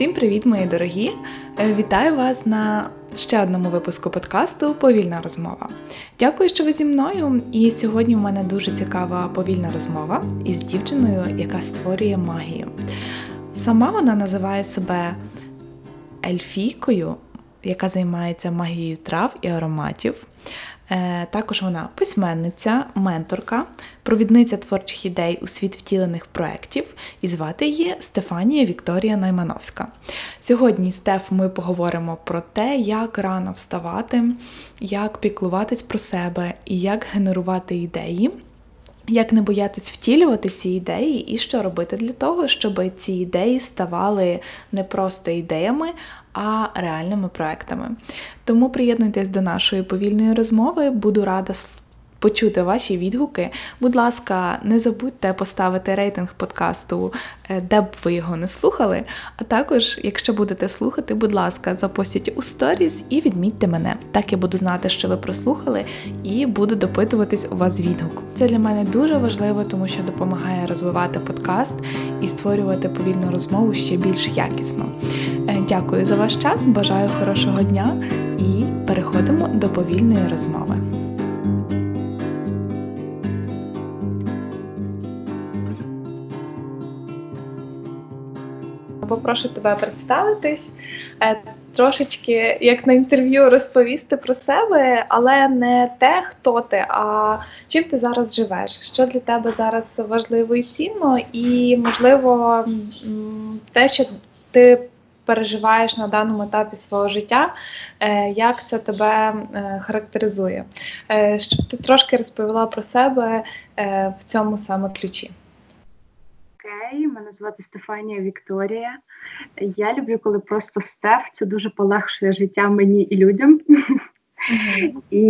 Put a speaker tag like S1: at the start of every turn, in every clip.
S1: Всім привіт, мої дорогі! Е, вітаю вас на ще одному випуску подкасту Повільна розмова. Дякую, що ви зі мною. І сьогодні в мене дуже цікава повільна розмова із дівчиною, яка створює магію. Сама вона називає себе ельфійкою, яка займається магією трав і ароматів. Е, також вона письменниця, менторка, провідниця творчих ідей у світ втілених проєктів, і звати її Стефанія Вікторія Наймановська. Сьогодні, Стеф, ми поговоримо про те, як рано вставати, як піклуватись про себе і як генерувати ідеї. Як не боятись втілювати ці ідеї, і що робити для того, щоб ці ідеї ставали не просто ідеями, а реальними проектами. Тому приєднуйтесь до нашої повільної розмови, буду рада почути ваші відгуки. Будь ласка, не забудьте поставити рейтинг подкасту, е, де б ви його не слухали. А також, якщо будете слухати, будь ласка, запостіть у сторіс і відмітьте мене. Так я буду знати, що ви прослухали, і буду допитуватись у вас відгук. Це для мене дуже важливо, тому що допомагає розвивати подкаст і створювати повільну розмову ще більш якісно. Е, дякую за ваш час, бажаю хорошого дня і переходимо до повільної розмови. Попрошу тебе представитись, е, трошечки, як на інтерв'ю, розповісти про себе, але не те, хто ти, а чим ти зараз живеш, що для тебе зараз важливо і цінно, і можливо те, що ти. Переживаєш на даному етапі свого життя, е, як це тебе е, характеризує? Щоб ти трошки розповіла про себе в цьому саме ключі.
S2: Окей, мене звати Стефанія Вікторія. Я люблю, коли просто Стеф, це дуже полегшує життя мені і людям. Mm-hmm. І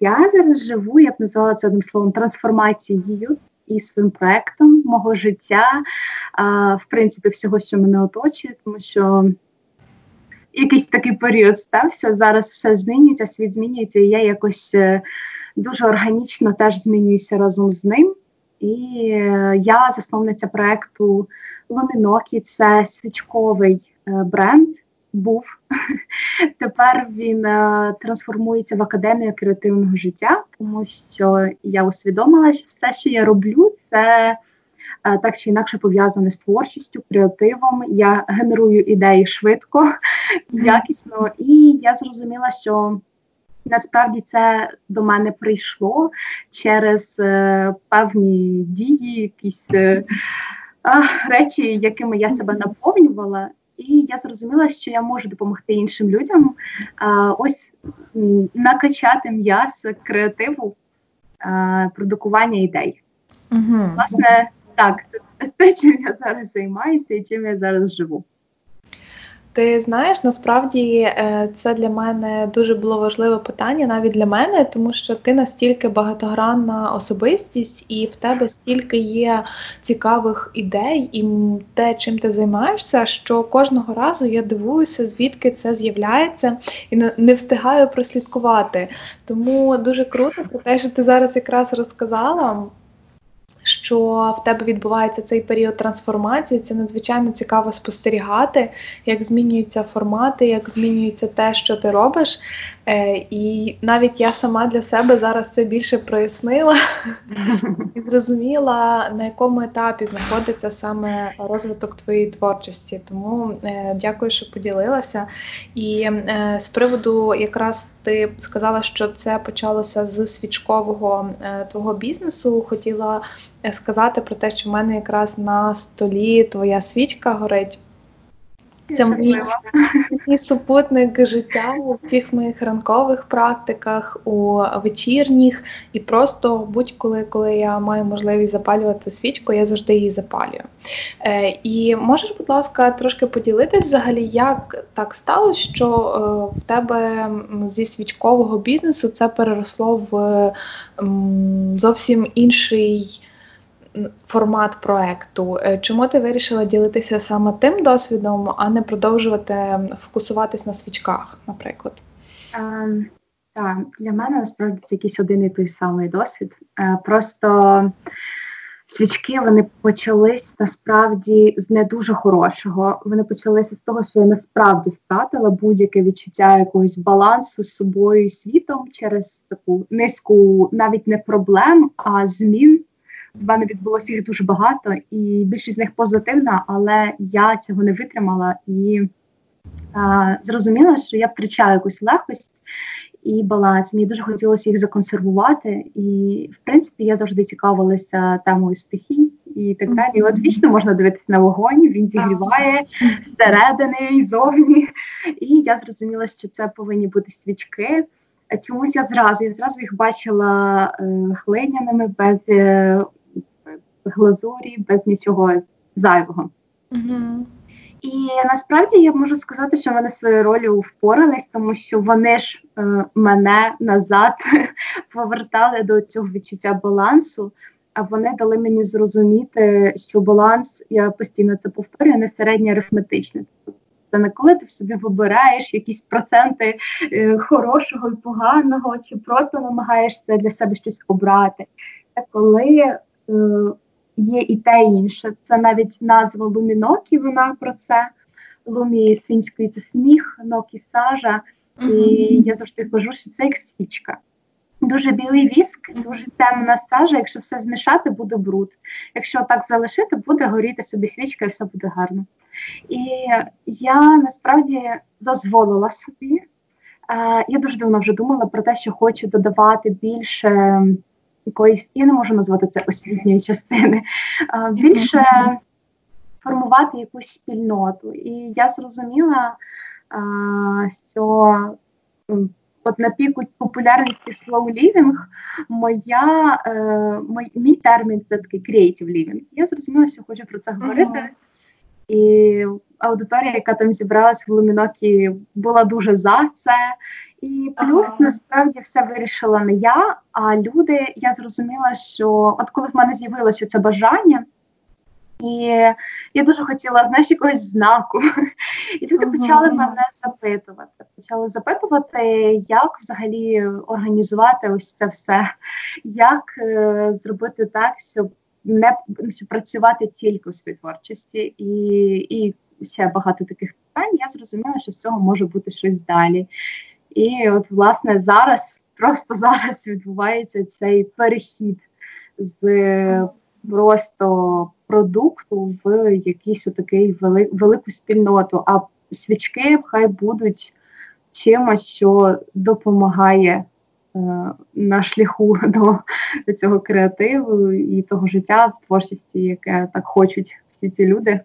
S2: я зараз живу, я б назвала це одним словом, трансформацією і своїм проектом мого життя, а, в принципі, всього, що мене оточує, тому що якийсь такий період стався. Зараз все змінюється, світ змінюється, і я якось е, дуже органічно теж змінююся разом з ним. І е, я засновниця проекту Ломінокі, це свічковий е, бренд. Був тепер він е, трансформується в академію креативного життя, тому що я усвідомила, що все, що я роблю, це так чи інакше пов'язане з творчістю, креативом. Я генерую ідеї швидко, якісно, і я зрозуміла, що Насправді це до мене прийшло через е, певні дії, якісь е, е, речі, якими я себе наповнювала, і я зрозуміла, що я можу допомогти іншим людям е, ось накачати м'яс креативу, е, продукування ідей. Угу. Власне, так, це те, чим я зараз займаюся і чим я зараз живу.
S1: Ти знаєш, насправді е, це для мене дуже було важливе питання, навіть для мене, тому що ти настільки багатогранна особистість, і в тебе стільки є цікавих ідей і те, чим ти займаєшся, що кожного разу я дивуюся, звідки це з'являється, і не встигаю прослідкувати. Тому дуже круто про те, що ти зараз якраз розказала що в тебе відбувається цей період трансформації. Це надзвичайно цікаво спостерігати, як змінюються формати, як змінюється те, що ти робиш. Е, І навіть я сама для себе зараз це більше прояснила і зрозуміла, на якому етапі знаходиться саме розвиток твоєї творчості. Тому е, дякую, що поділилася. І е, з приводу якраз ти сказала, що це почалося з свічкового е, твого бізнесу. Хотіла е, сказати про те, що в мене якраз на столі твоя свічка горить. Це мій, мій супутник життя у всіх моїх ранкових практиках, у вечірніх, і просто будь-коли, коли я маю можливість запалювати свічку, я завжди її запалюю. Е, І можеш, будь ласка, трошки поділитись взагалі, як так сталося, що е, в тебе зі свічкового бізнесу це переросло в м, зовсім інший формат проекту. Е, чому ти вирішила ділитися саме тим досвідом, а не продовжувати фокусуватись на свічках, наприклад?
S2: Um, так, для мене насправді це якийсь один і той самий досвід. Uh, просто свічки вони почались насправді з не дуже хорошого. Вони почалися з того, що я насправді втратила будь-яке відчуття якогось балансу з собою і світом через таку низку, навіть не проблем, а змін. В мене відбулося їх дуже багато, і більшість з них позитивна, але я цього не витримала і а, зрозуміла, що я втрачаю якусь легкость і баланс. Мені дуже хотілося їх законсервувати. І, в принципі, я завжди цікавилася темою стихій і так далі. І От вічно можна дивитися на вогонь, він зігріває зсередини і зовні. І я зрозуміла, що це повинні бути свічки. Чомусь я зразу я зразу їх бачила е, глиняними, без е, глазурі, без нічого зайвого. Mm-hmm. І насправді я можу сказати, що вони своєю ролью впорались, тому що вони ж е, мене назад повертали до цього відчуття балансу. А вони дали мені зрозуміти, що баланс, я постійно це повторюю, не середнє арифметичне. Це не коли ти в собі вибираєш якісь проценти е, хорошого і поганого, чи просто намагаєшся для себе щось обрати. Це коли е, є і те інше. Це навіть назва лумінокі, вона про це. Лумі з фінської це сніг, нокі сажа. І я завжди кажу, що це як свічка. Дуже білий віск, дуже темна сажа. Якщо все змішати, буде бруд. Якщо так залишити, буде горіти собі свічка і все буде гарно. І я насправді дозволила собі. Я дуже давно вже думала про те, що хочу додавати більше якоїсь, я не можу назвати це освітньої частини, а, більше формувати якусь спільноту. І я зрозуміла, що от на піку популярності slow living моя, е, мій, мій термін це такий creative living. Я зрозуміла, що хочу про це говорити. Mm-hmm. І аудиторія, яка там зібралась в Лумінокі, була дуже за це. І плюс ага. насправді все вирішила не я, а люди. Я зрозуміла, що от коли в мене з'явилося це бажання, і я дуже хотіла знаєш, якогось знаку. І люди ага. почали мене запитувати. Почали запитувати, як взагалі організувати ось це все, як е, зробити так, щоб не щоб працювати тільки у своїй творчості, і, і ще багато таких питань. Я зрозуміла, що з цього може бути щось далі. І от, власне, зараз, просто зараз відбувається цей перехід з просто продукту в якийсь отакий вели, велику спільноту. А свічки хай будуть чимось, що допомагає е, на шляху до цього креативу і того життя в творчості, яке так хочуть всі ці люди.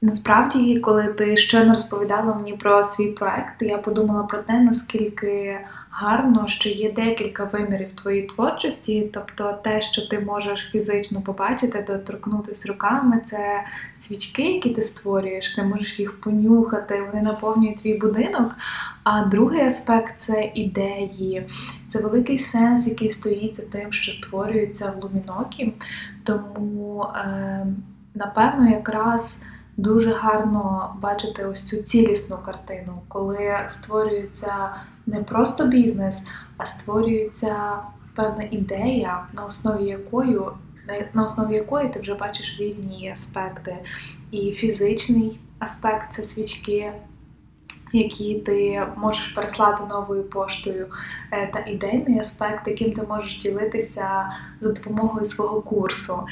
S1: Насправді, коли ти щойно розповідала мені про свій проект, я подумала про те, наскільки гарно, що є декілька вимірів твоєї творчості, тобто те, що ти можеш фізично побачити, доторкнутися руками, це свічки, які ти створюєш, ти можеш їх понюхати, вони наповнюють твій будинок. А другий аспект це ідеї, це великий сенс, який стоїть за тим, що створюється в лумінокі. Тому, е, напевно, якраз дуже гарно бачити ось цю цілісну картину, коли створюється не просто бізнес, а створюється певна ідея, на основі якої на основі якої ти вже бачиш різні аспекти. І фізичний аспект це свічки, які ти можеш переслати новою поштою, е, та ідейний аспект, яким ти можеш ділитися за допомогою свого курсу.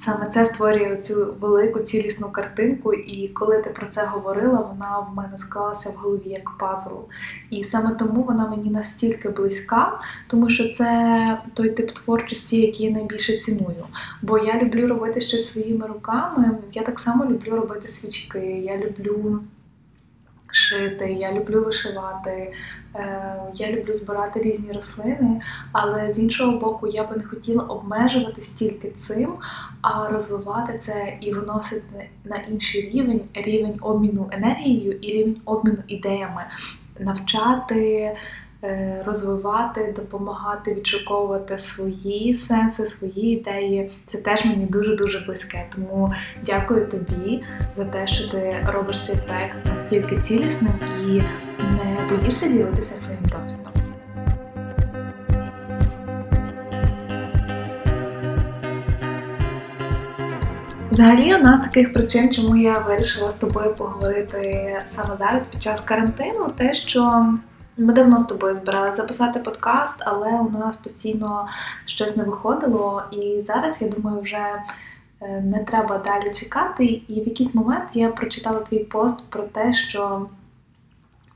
S1: Саме це створює цю велику цілісну картинку, і коли ти про це говорила, вона в мене склалася в голові як пазл. І саме тому вона мені настільки близька, тому що це той тип творчості, який я найбільше ціную. Бо я люблю робити щось своїми руками. Я так само люблю робити свічки. Я люблю шити, я люблю вишивати, я люблю збирати різні рослини, але з іншого боку, я би не хотіла обмежувати стільки цим, а розвивати це і виносити на інший рівень рівень обміну енергією і рівень обміну ідеями, навчати. Е, розвивати, допомагати відшуковувати свої сенси, свої ідеї. Це теж мені дуже-дуже близьке. Тому дякую тобі за те, що ти робиш цей проект настільки цілісним і не боїшся ділитися своїм досвідом. Взагалі, одна з таких причин, чому я вирішила з тобою поговорити саме зараз під час карантину, те, що ми давно з тобою збирали записати подкаст, але у нас постійно щось не виходило. І зараз я думаю, вже е, не треба далі чекати. І в якийсь момент я прочитала твій пост про те, що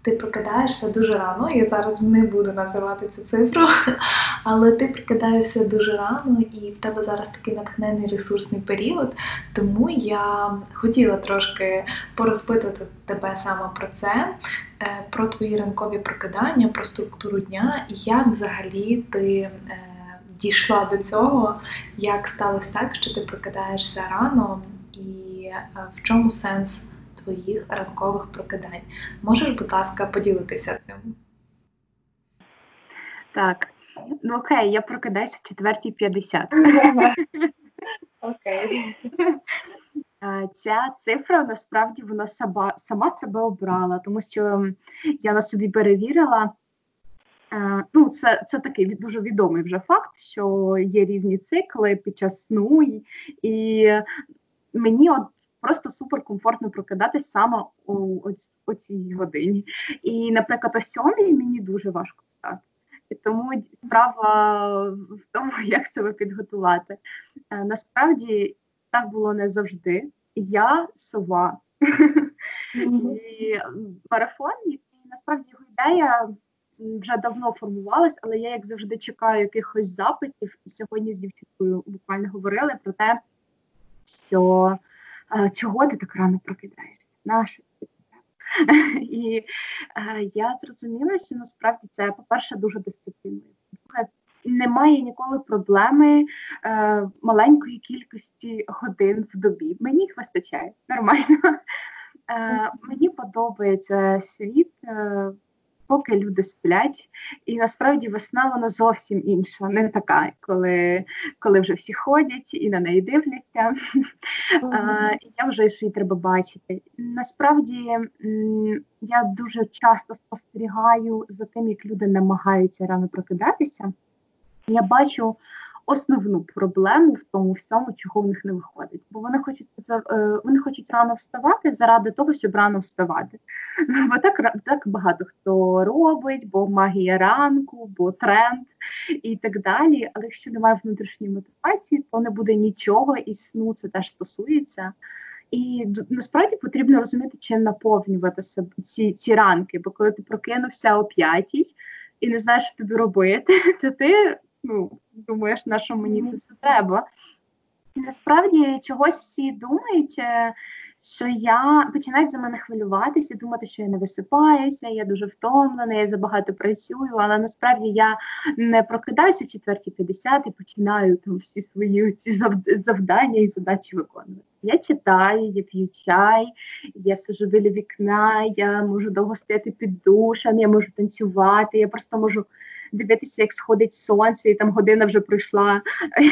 S1: ти прокидаєшся дуже рано. Я зараз не буду називати цю цифру, але ти прокидаєшся дуже рано, і в тебе зараз такий натхнений ресурсний період. Тому я хотіла трошки порозпитувати тебе саме про це, е, про твої ранкові прокидання, про структуру дня і як взагалі ти. Е, дійшла до цього, як сталося так, що ти прокидаєшся рано, і е, в чому сенс твоїх ранкових прокидань. Можеш, будь ласка, поділитися цим?
S2: Так. Ну окей, я прокидаюся в 4.50. Окей. Ця цифра насправді вона сама, сама себе обрала, тому що я на собі перевірила. Ну, Це це такий дуже відомий вже факт, що є різні цикли під час сну, і, і мені от просто суперкомфортно прокидатись саме у, цій годині. І, наприклад, о сьомій мені дуже важко встати. І тому справа в тому, як себе підготувати. Е, насправді так було не завжди. Я сова. Mm-hmm. І марафон, і насправді його ідея вже давно формувалась, але я, як завжди, чекаю якихось запитів. І сьогодні з дівчинкою буквально говорили про те, що чого ти так рано прокидаєшся? Наше І е, я зрозуміла, що насправді це, по-перше, дуже дисциплінує. Немає ніколи проблеми е, маленької кількості годин в добі. Мені їх вистачає нормально. Е, Мені подобається світ. Е, поки люди сплять. І насправді весна вона зовсім інша, не така, коли коли вже всі ходять і на неї дивляться. А, Я вже ще й треба бачити. Насправді я дуже часто спостерігаю за тим, як люди намагаються рано прокидатися. Я бачу основну проблему в тому всьому, чого в них не виходить. Бо вони хочуть е, вони хочуть рано вставати заради того, щоб рано вставати. Бо так так багато хто робить, бо магія ранку, бо тренд і так далі. Але якщо немає внутрішньої мотивації, то не буде нічого, і сну це теж стосується. І насправді потрібно розуміти, чим наповнювати себе ці ці ранки. Бо коли ти прокинувся о п'ятій і не знаєш, що тобі робити, то ти ну, думаєш, на що мені це все треба. Насправді чогось всі думають, е, що я починають за мене хвилюватися, думати, що я не висипаюся, я дуже втомлена, я забагато працюю, але насправді я не прокидаюся о 4.50 і починаю там всі свої ці завдання і задачі виконувати. Я читаю, я п'ю чай, я сижу біля вікна, я можу довго стояти під душем, я можу танцювати, я просто можу дивитися, як сходить сонце, і там година вже пройшла.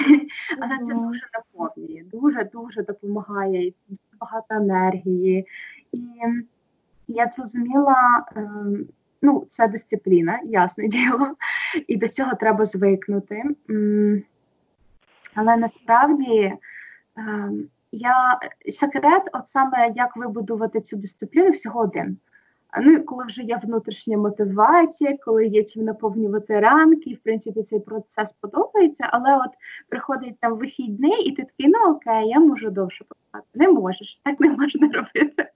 S2: Але це дуже наповнює, дуже дуже допомагає, і дуже багато енергії. І я зрозуміла, ем, ну, це дисципліна, ясне діло, і до цього треба звикнути. Але насправді. Ем, я секрет, от саме як вибудувати цю дисципліну, всього один. Ну коли вже є внутрішня мотивація, коли є чим наповнювати ранки, в принципі, цей процес подобається, але от приходить там вихідний, і ти такий, ну окей, я можу довше поспати. Не можеш, так не можна робити.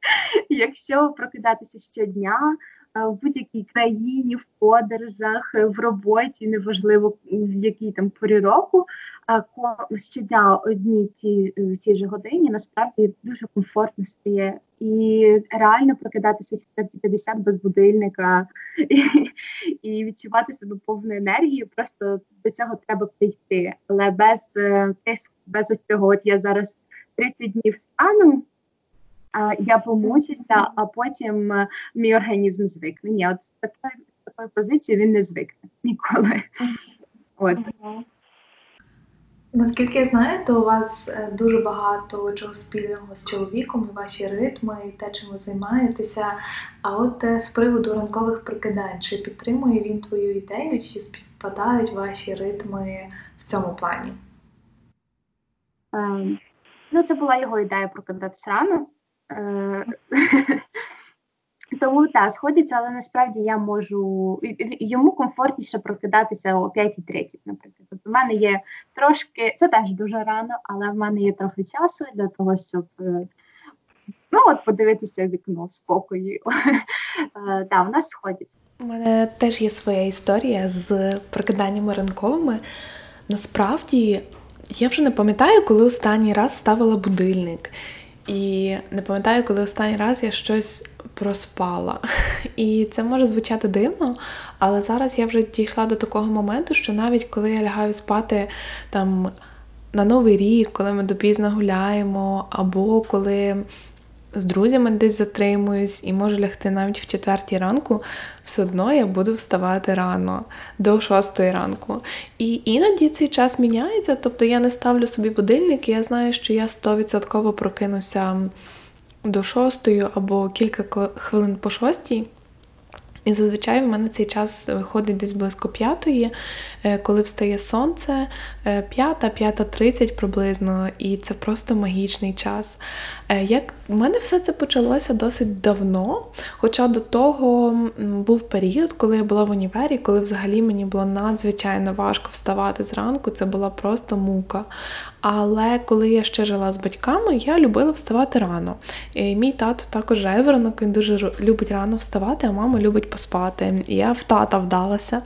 S2: Якщо прокидатися щодня в будь-якій країні, в подорожах, в роботі, неважливо в якій там порі року, щодня одні ті в тій же годині насправді дуже комфортно стає і реально прокидатися в 4.50 без будильника і, і відчувати себе повну енергію. Просто до цього треба прийти. Але без е, без цього, от я зараз 30 днів стану. Я помучуся, а потім е, мій організм звикне. Ні, от з такої, з такої він не звикне ніколи. От.
S1: Наскільки я знаю, то у вас е, дуже багато чого спільного з чоловіком, і ваші ритми, і те, чим ви займаєтеся. А от е, з приводу ранкових прикидань, чи підтримує він твою ідею, чи співпадають ваші ритми в цьому плані?
S2: Ем, Ну, це була його ідея прокидатися рано. Е, тому так, сходиться, але насправді я можу йому комфортніше прокидатися о 5.30, наприклад. Тобто в мене є трошки, це теж дуже рано, але в мене є трохи часу для того, щоб е, ну от подивитися вікно в спокої. Так, в нас сходиться.
S3: У мене теж є своя історія з прокиданнями ранковими. Насправді, я вже не пам'ятаю, коли останній раз ставила будильник. І не пам'ятаю, коли останній раз я щось проспала. І це може звучати дивно, але зараз я вже дійшла до такого моменту, що навіть коли я лягаю спати там на Новий рік, коли ми допізно гуляємо, або коли з друзями десь затримуюсь і можу лягти навіть в четвертій ранку, все одно я буду вставати рано, до шостої ранку. І іноді цей час міняється, тобто я не ставлю собі будильник, і я знаю, що я 100% прокинуся до шостої або кілька хвилин по шостій. І зазвичай в мене цей час виходить десь близько п'ятої, е, коли встає сонце, е, п'ята, п'ята тридцять приблизно, і це просто магічний час. Е, як У мене все це почалося досить давно, хоча до того був період, коли я була в універі, коли взагалі мені було надзвичайно важко вставати зранку, це була просто мука. Але коли я ще жила з батьками, я любила вставати рано. І Мій тато також жайворонок, він дуже любить рано вставати, а мама любить поспати. Я в тата вдалася.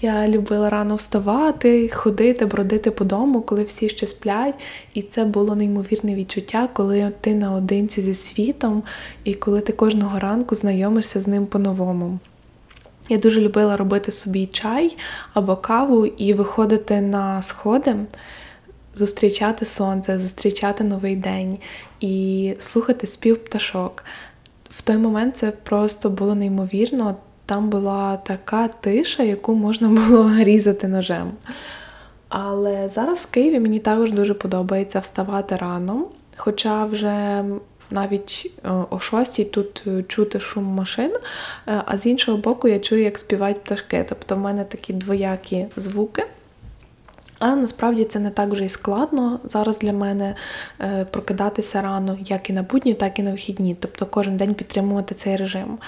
S3: Я любила рано вставати, ходити, бродити по дому, коли всі ще сплять. І це було неймовірне відчуття, коли ти наодинці зі світом, і коли ти кожного ранку знайомишся з ним по-новому. Я дуже любила робити собі чай або каву і виходити на сходи зустрічати сонце, зустрічати новий день і слухати спів пташок. В той момент це просто було неймовірно. Там була така тиша, яку можна було різати ножем. Але зараз в Києві мені також дуже подобається вставати рано, хоча вже навіть е, о шостій тут чути шум машин, е, а з іншого боку, я чую, як співають пташки. Тобто в мене такі двоякі звуки. Але насправді це не так вже й складно зараз для мене е, прокидатися рано, як і на будні, так і на вихідні, тобто кожен день підтримувати цей режим.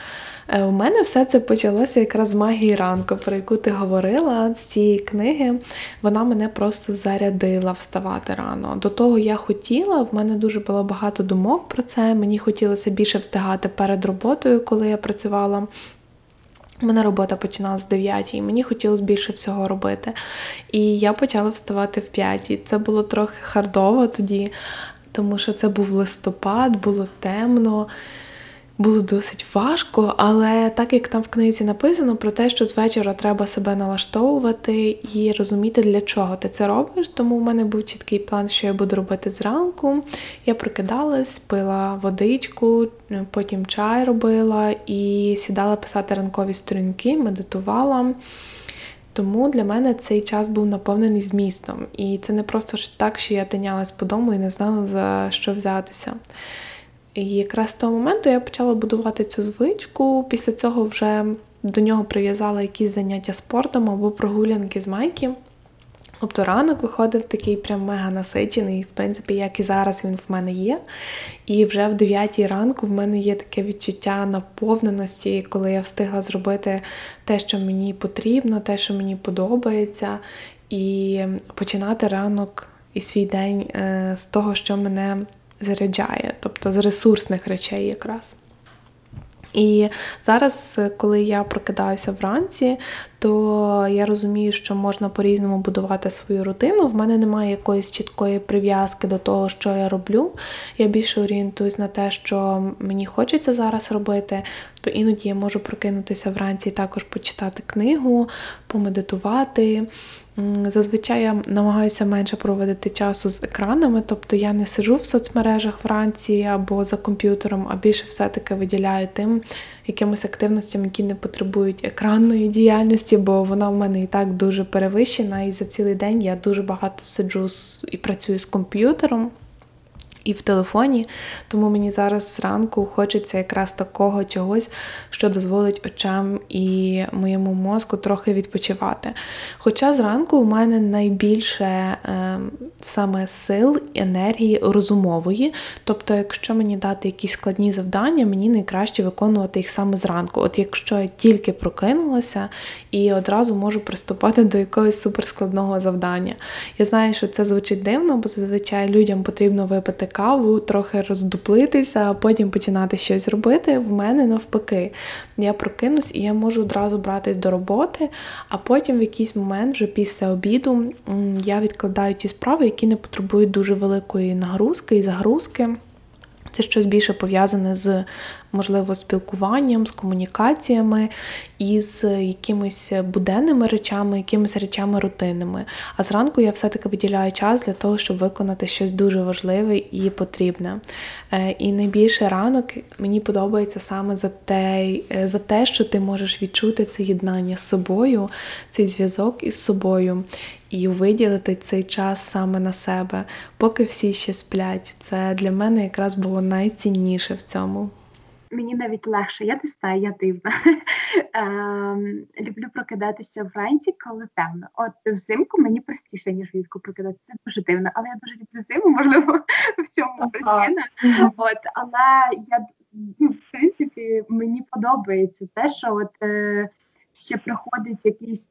S3: Е, у мене все це почалося якраз з магії ранку, про яку ти говорила з цієї книги. Вона мене просто зарядила вставати рано. До того я хотіла, в мене дуже було багато думок про це. Мені хотілося більше встигати перед роботою, коли я працювала у мене робота починалася з 9 і мені хотілося більше всього робити. І я почала вставати в 5. Це було трохи хардово тоді, тому що це був листопад, було темно було досить важко, але так як там в книзі написано про те, що з вечора треба себе налаштовувати і розуміти, для чого ти це робиш. Тому в мене був чіткий план, що я буду робити зранку. Я прокидалась, пила водичку, потім чай робила і сідала писати ранкові сторінки, медитувала. Тому для мене цей час був наповнений змістом. І це не просто так, що я тинялась по дому і не знала, за що взятися. І якраз з того моменту я почала будувати цю звичку. Після цього вже до нього прив'язала якісь заняття спортом або прогулянки з майки. Тобто ранок виходив такий прям мега насичений, в принципі, як і зараз він в мене є. І вже в 9 ранку в мене є таке відчуття наповненості, коли я встигла зробити те, що мені потрібно, те, що мені подобається, і починати ранок і свій день е, з того, що мене заряджає, тобто з ресурсних речей якраз. І зараз, коли я прокидаюся вранці, то я розумію, що можна по-різному будувати свою рутину. В мене немає якоїсь чіткої прив'язки до того, що я роблю. Я більше орієнтуюсь на те, що мені хочеться зараз робити. То іноді я можу прокинутися вранці і також почитати книгу, помедитувати. Зазвичай я намагаюся менше проводити часу з екранами, тобто я не сижу в соцмережах вранці або за комп'ютером, а більше все-таки виділяю тим якимось активностям, які не потребують екранної діяльності, бо вона в мене і так дуже перевищена, і за цілий день я дуже багато сиджу і працюю з комп'ютером. І в телефоні. Тому мені зараз зранку хочеться якраз такого чогось, що дозволить очам і моєму мозку трохи відпочивати. Хоча зранку у мене найбільше е, саме сил, енергії розумової. Тобто, якщо мені дати якісь складні завдання, мені найкраще виконувати їх саме зранку. От якщо я тільки прокинулася і одразу можу приступати до якогось суперскладного завдання. Я знаю, що це звучить дивно, бо зазвичай людям потрібно випити каву, трохи роздуплитися, а потім починати щось робити. В мене навпаки. Я прокинусь і я можу одразу братись до роботи, а потім в якийсь момент, вже після обіду, я відкладаю ті справи, які не потребують дуже великої нагрузки і загрузки. Це щось більше пов'язане з, можливо, спілкуванням, з комунікаціями і з якимись буденними речами, якимись речами рутинними. А зранку я все-таки виділяю час для того, щоб виконати щось дуже важливе і потрібне. Е, і найбільше ранок мені подобається саме за те, е, за те, що ти можеш відчути це єднання з собою, цей зв'язок із собою і виділити цей час саме на себе, поки всі ще сплять. Це для мене якраз було найцінніше в цьому.
S2: Мені навіть легше, я не знаю, я дивна. Ем, люблю прокидатися вранці, коли темно. От взимку мені простіше, ніж влітку прокидатися. Це дуже дивно, але я дуже люблю зиму, можливо, в цьому причина. От, Але я ну, в принципі мені подобається те, що от е, ще проходить якийсь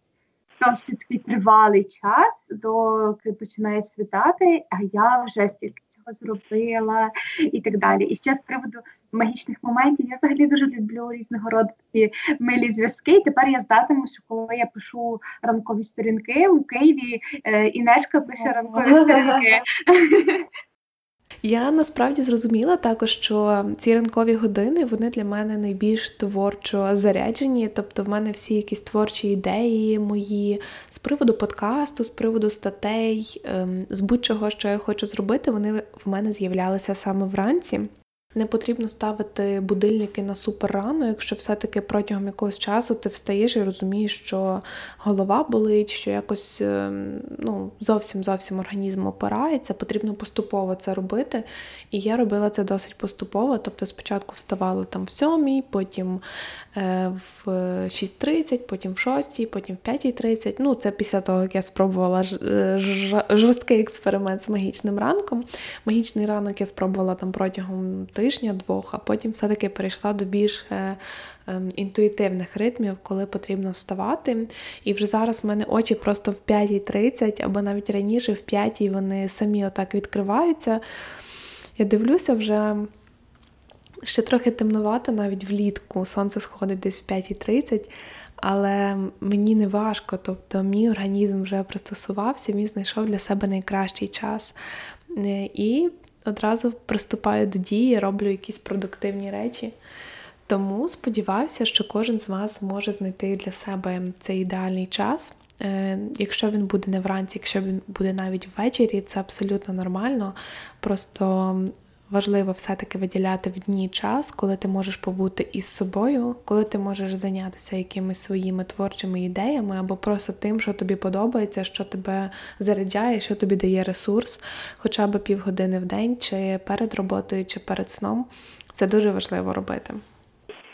S2: досить такий тривалий час, доки починає світати, а я вже стільки цього зробила і так далі. І ще з приводу магічних моментів я взагалі дуже люблю різного роду такі милі зв'язки. І тепер я здатиму, що коли я пишу ранкові сторінки у Києві, е, Інешка пише ранкові сторінки.
S3: Я насправді зрозуміла також, що ці ранкові години вони для мене найбільш творчо заряджені. Тобто, в мене всі якісь творчі ідеї мої з приводу подкасту, з приводу статей, ем, з будь-чого, що я хочу зробити, вони в мене з'являлися саме вранці. Не потрібно ставити будильники на супер рано, якщо все-таки протягом якогось часу ти встаєш і розумієш, що голова болить, що якось ем, ну, зовсім зовсім організм опирається, потрібно поступово це робити. І я робила це досить поступово. Тобто спочатку вставала там в сьомій, потім е, в 6.30, потім в 6, потім в 5.30. Ну, це після того, як я спробувала жорсткий експеримент з магічним ранком. Магічний ранок я спробувала там протягом тижня тижня-двох, а потім все-таки перейшла до більш е, ем, інтуїтивних ритмів, коли потрібно вставати. І вже зараз в мене очі просто в 5.30 або навіть раніше в 5 вони самі отак відкриваються. Я дивлюся вже. Ще трохи темнувато навіть влітку, сонце сходить десь в 5.30, але мені не важко, тобто мій організм вже пристосувався, він знайшов для себе найкращий час. Е, і одразу приступаю до дії, роблю якісь продуктивні речі. Тому сподіваюся, що кожен з вас може знайти для себе цей ідеальний час. Е, якщо він буде не вранці, якщо він буде навіть ввечері, це абсолютно нормально. Просто важливо все-таки виділяти в дні час, коли ти можеш побути із собою, коли ти можеш зайнятися якимись своїми творчими ідеями, або просто тим, що тобі подобається, що тебе заряджає, що тобі дає ресурс, хоча б півгодини в день, чи перед роботою, чи перед сном. Це дуже важливо робити.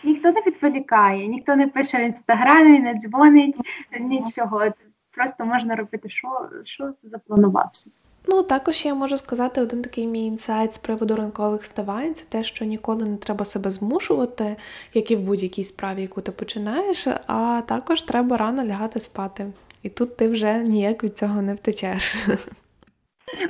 S2: Ніхто не відволікає, ніхто не пише в інстаграмі, не дзвонить, нічого. Просто можна робити, що що запланувався.
S3: Ну, також я можу сказати один такий мій інсайт з приводу ранкових вставань, це те, що ніколи не треба себе змушувати, як і в будь-якій справі, яку ти починаєш, а також треба рано лягати спати. І тут ти вже ніяк від цього не втечеш.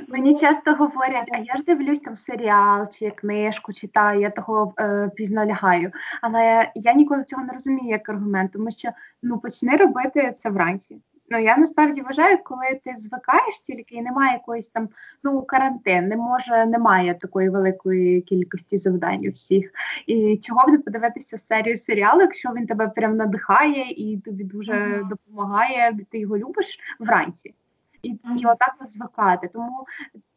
S2: Мені часто говорять, а я ж дивлюсь там серіал чи книжку читаю, я того е, пізно лягаю. Але я ніколи цього не розумію як аргумент, тому що ну почни робити це вранці. Ну я насправді вважаю, коли ти звикаєш тільки і немає якоїсь там ну карантин, не може, немає такої великої кількості завдань у всіх. І чого б не подивитися серію серіалу, якщо він тебе прям надихає і тобі дуже uh-huh. допомагає, ти його любиш вранці. І uh-huh. і отак от звикати. Тому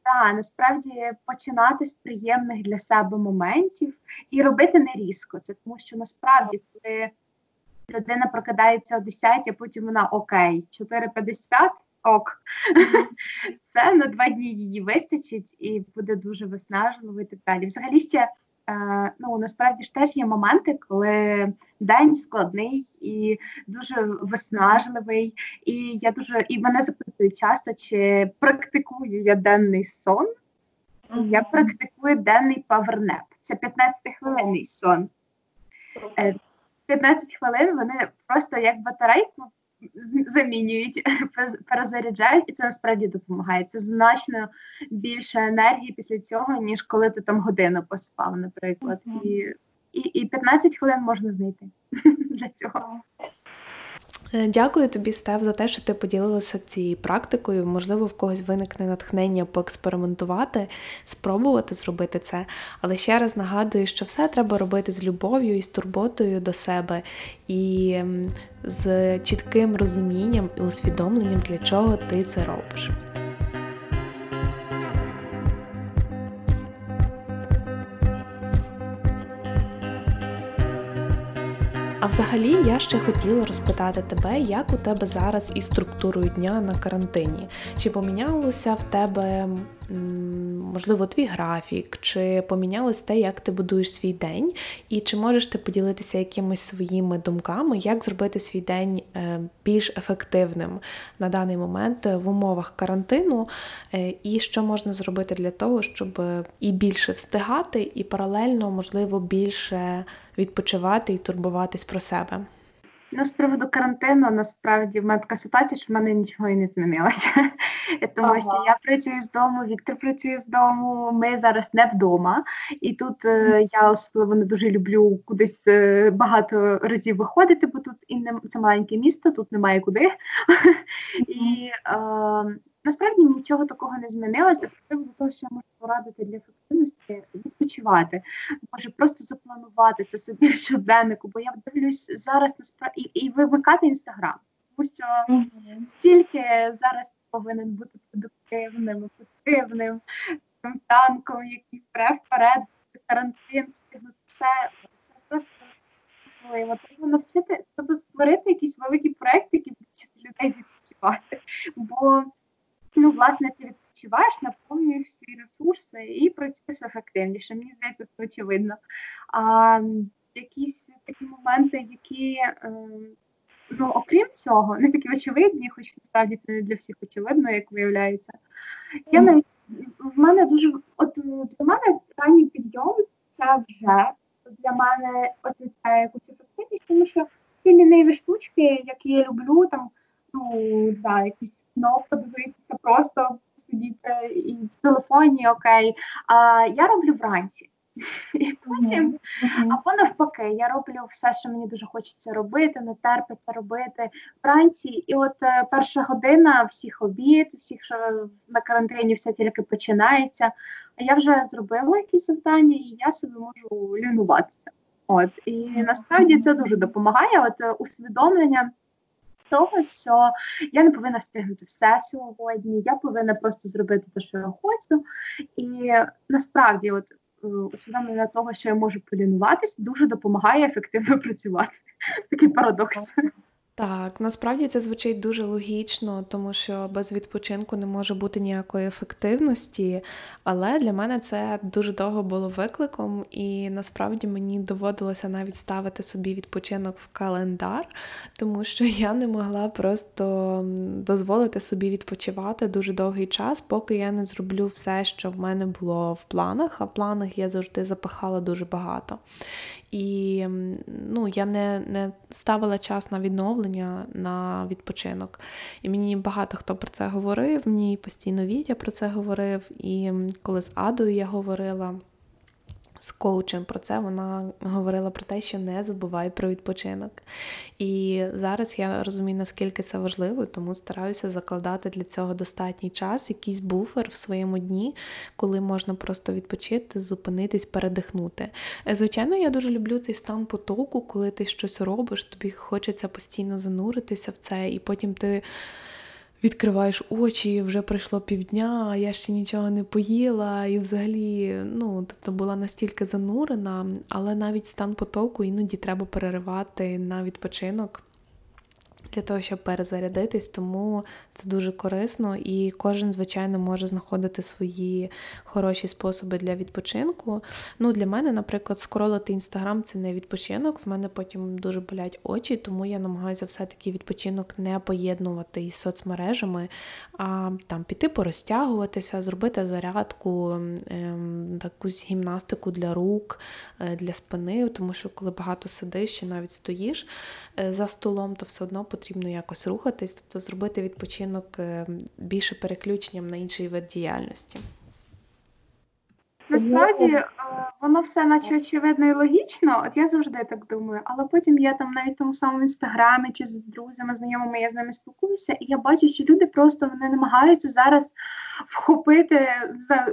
S2: так, насправді починати з приємних для себе моментів і робити не різко. Це тому, що насправді, коли людина прокидається о 10, а потім вона окей, 4.50, ок. Це на два дні її вистачить і буде дуже виснажливо і так далі. Взагалі ще е, ну насправді ж теж є моменти, коли день складний і дуже виснажливий. І я дуже і мене запитують часто, чи практикую я денний сон. Я практикую денний павернеп. Це 15-хвилинний сон. 15 е, хвилин вони просто як батарейку замінюють, перезаряджають, і це насправді допомагає. Це значно більше енергії після цього, ніж коли ти там годину поспав, наприклад. І, і, і 15 хвилин можна знайти для цього.
S3: Е, дякую тобі, Стев, за те, що ти поділилася цією практикою. Можливо, в когось виникне натхнення поекспериментувати, спробувати зробити це. Але ще раз нагадую, що все треба робити з любов'ю і з турботою до себе, і з чітким розумінням і усвідомленням, для чого ти це робиш. А взагалі я ще хотіла розпитати тебе, як у тебе зараз із структурою дня на карантині? Чи помінялося в тебе, можливо, твій графік, чи помінялось те, як ти будуєш свій день? І чи можеш ти поділитися якимись своїми думками, як зробити свій день е, більш ефективним на даний момент в умовах карантину? Е, і що можна зробити для того, щоб і більше встигати, і паралельно, можливо, більше відпочивати і турбуватись про себе?
S2: Ну, з приводу карантину, насправді в мене така ситуація, що в мене нічого і не змінилося. Тому ага. що я працюю з дому, Віктор працює з дому, ми зараз не вдома. І тут е, я особливо не дуже люблю кудись е, багато разів виходити, бо тут і не це маленьке місто, тут немає куди. І е, Насправді нічого такого не змінилося з приводу того, що я можу порадити для ефективності, відпочивати, може просто запланувати це собі в щоденнику, бо я дивлюсь зараз насправді і, і вимикати інстаграм, тому що стільки зараз повинен бути продуктивним, ефективним, танком, який впре вперед, карантин, встигнути все. Це просто важливо. Треба навчити, треба створити якісь великі проекти, які будуть людей відпочивати. Бо ну, власне, ти відпочиваєш, наповнюєш свої ресурси і працюєш ефективніше. Мені здається, це очевидно. А якісь такі моменти, які, е, ну, окрім цього, не такі очевидні, хоч насправді це не для всіх очевидно, як виявляється. Я навіть в мене дуже от для мене ранній підйом це вже для мене означає якусь ефективність, тому що ці ліниві штучки, які я люблю, там ну да, якісь кіно подивитися, просто сидіти і в телефоні, окей. А я роблю вранці. І потім, або навпаки, я роблю все, що мені дуже хочеться робити, не терпиться робити вранці. І от е, перша година всіх обід, всіх що на карантині все тільки починається. А я вже зробила якісь завдання, і я себе можу лінуватися. От і насправді це дуже допомагає. От е, усвідомлення того, що я не повинна встигнути все сьогодні, я повинна просто зробити те, що я хочу. І насправді, от е, усвідомлення того, що я можу полінуватись, дуже допомагає ефективно працювати. Такий парадокс.
S3: Так, насправді це звучить дуже логічно, тому що без відпочинку не може бути ніякої ефективності. Але для мене це дуже довго було викликом, і насправді мені доводилося навіть ставити собі відпочинок в календар, тому що я не могла просто дозволити собі відпочивати дуже довгий час, поки я не зроблю все, що в мене було в планах. А в планах я завжди запахала дуже багато. І ну, я не не ставила час на відновлення, на відпочинок. І мені багато хто про це говорив, мені постійно Вітя про це говорив. І коли з Адою я говорила з коучем про це, вона говорила про те, що не забувай про відпочинок. І зараз я розумію, наскільки це важливо, тому стараюся закладати для цього достатній час, якийсь буфер в своєму дні, коли можна просто відпочити, зупинитись, передихнути. Звичайно, я дуже люблю цей стан потоку, коли ти щось робиш, тобі хочеться постійно зануритися в це, і потім ти відкриваєш очі, вже пройшло півдня, а я ще нічого не поїла, і взагалі, ну, тобто була настільки занурена, але навіть стан потоку іноді треба переривати на відпочинок. Для того, щоб перезарядитись, тому це дуже корисно, і кожен, звичайно, може знаходити свої хороші способи для відпочинку. Ну, Для мене, наприклад, скролити інстаграм це не відпочинок. В мене потім дуже болять очі, тому я намагаюся все-таки відпочинок не поєднувати із соцмережами, а там піти порозтягуватися, зробити зарядку, ем, якусь гімнастику для рук, е, для спини, тому що коли багато сидиш чи навіть стоїш е, за столом, то все одно потрібно якось рухатись, тобто зробити відпочинок е, більше переключенням на інший вид діяльності.
S2: Насправді е, воно все наче очевидно і логічно, от я завжди так думаю, але потім я там навіть в тому самому інстаграмі чи з друзями, знайомими, я з ними спілкуюся, і я бачу, що люди просто вони намагаються зараз вхопити,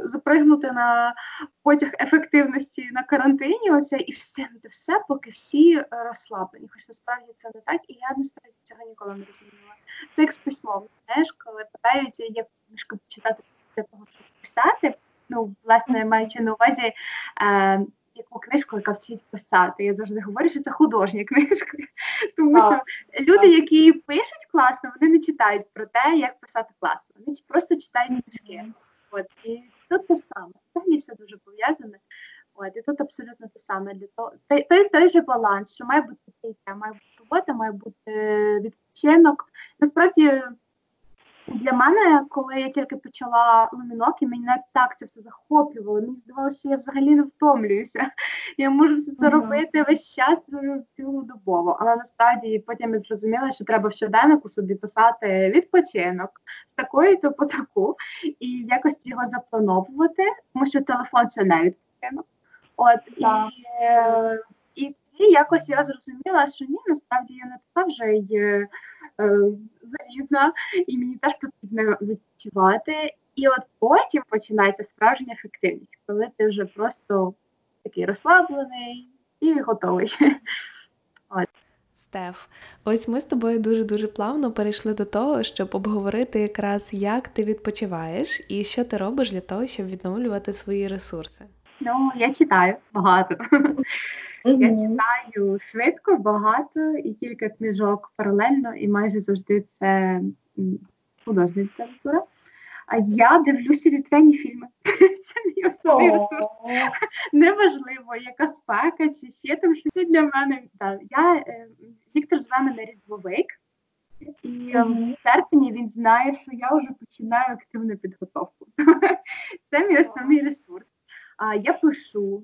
S2: запригнути на потяг ефективності на карантині, оце і встигнути все, поки всі е, розслаблені. Хоч насправді це не так, і я насправді цього ніколи не розуміла. Це як з письмом, знаєш, коли питають, як книжку читати для того, щоб писати ну, власне, маючи на увазі е, яку книжку, яка вчить писати. Я завжди говорю, що це художня книжка. Тому що люди, які пишуть класно, вони не читають про те, як писати класно. Вони просто читають книжки. От і тут те саме. Взагалі все дуже пов'язане. От, і тут абсолютно те саме для того. Той, той, той же баланс, що має бути має бути робота, має бути відпочинок. Насправді для мене, коли я тільки почала лумінок, і мене так це все захоплювало. Мені здавалося, що я взагалі не втомлююся. Я можу все це робити весь час цілодобово. Але насправді потім я зрозуміла, що треба в щоденнику собі писати відпочинок з такої то по таку, і якось його заплановувати, тому що телефон це не відпочинок. От і, е, і і якось я зрозуміла, що ні, насправді я не така вже й е, залізна, і мені теж потрібно відчувати. І от потім починається справжня ефективність, коли ти вже просто такий розслаблений і готовий.
S3: От. Стеф, ось ми з тобою дуже дуже плавно перейшли до того, щоб обговорити якраз як ти відпочиваєш і що ти робиш для того, щоб відновлювати свої ресурси.
S2: Ну, я читаю багато. Я читаю швидко, багато і кілька книжок паралельно, і майже завжди це художня література. А я дивлюся різдвяні фільми. Це мій основний ресурс. Неважливо, яка спека, чи ще там щось це для мене. Так. Я, е, Віктор зве мене Різдвовик, і mm-hmm. в серпні він знає, що я вже починаю активну підготовку. Це мій основний ресурс. А я пишу,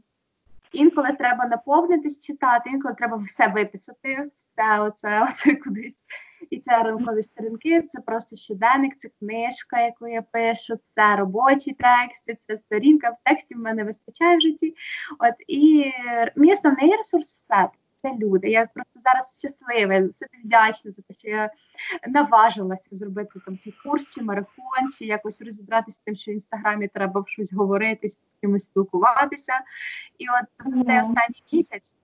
S2: Інколи треба наповнитись читати, інколи треба все виписати, все оце, оце кудись. І це ранкові сторінки, це просто щоденник, це книжка, яку я пишу, це робочі тексти, це сторінка. В тексті в мене вистачає в житті. От і мій основний ресурс все це люди. Я просто зараз щаслива, собі вдячна за те, що я наважилася зробити там цей курс чи марафон, чи якось розібратися з тим, що в інстаграмі треба щось говорити, з кимось спілкуватися. І от за цей останній місяць.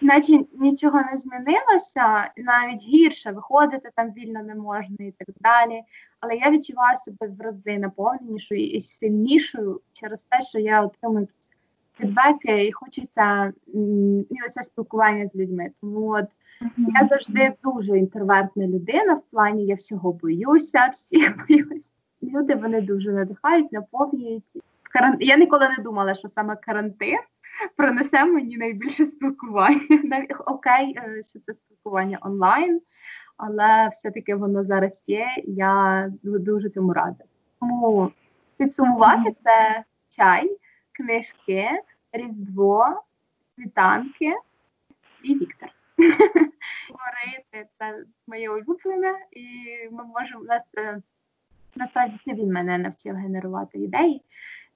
S2: Наче нічого не змінилося, навіть гірше виходити там вільно не можна і так далі. Але я відчуваю себе в рази наповненішою і сильнішою через те, що я отримую фідбеки, і хочеться і оце спілкування з людьми. Тому от mm-hmm. я завжди дуже інтровертна людина. В плані я всього боюся, всіх боюсь. Люди вони дуже надихають, наповнюють. Я ніколи не думала, що саме карантин принесе мені найбільше спілкування. Окей, е, що це спілкування онлайн, але все-таки воно зараз є. Я дуже цьому рада. Тому підсумувати це чай, книжки, Різдво, світанки і Віктор. Говорити це моє улюблене, і ми можемо нас насправді це він мене навчив генерувати ідеї.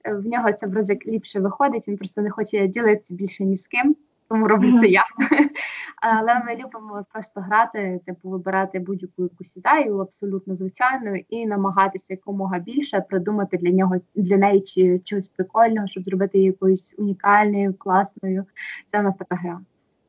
S2: Е, в нього це в рази ліпше виходить, він просто не хоче ділитися більше ні з ким тому роблю це я. Але ми любимо просто грати, типу вибирати будь-яку якусь ідею, абсолютно звичайну, і намагатися якомога більше придумати для нього для неї чи чогось прикольного, щоб зробити її якоюсь унікальною, класною. Це в нас така гра.